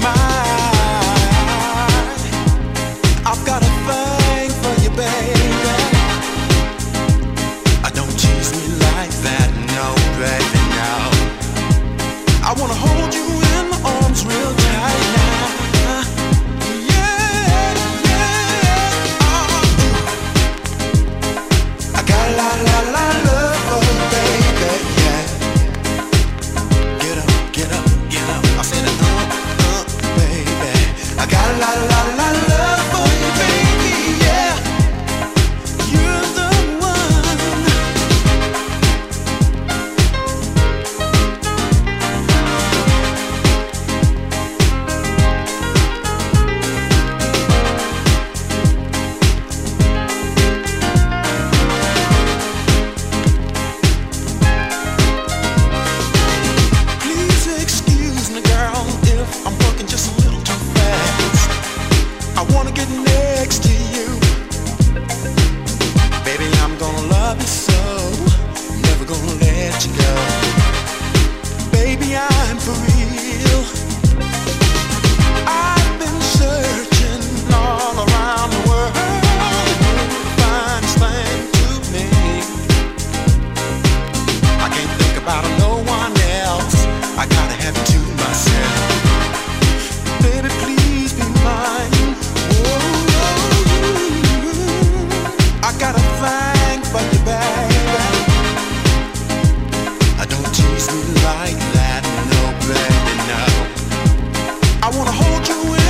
my. I wanna hold you in.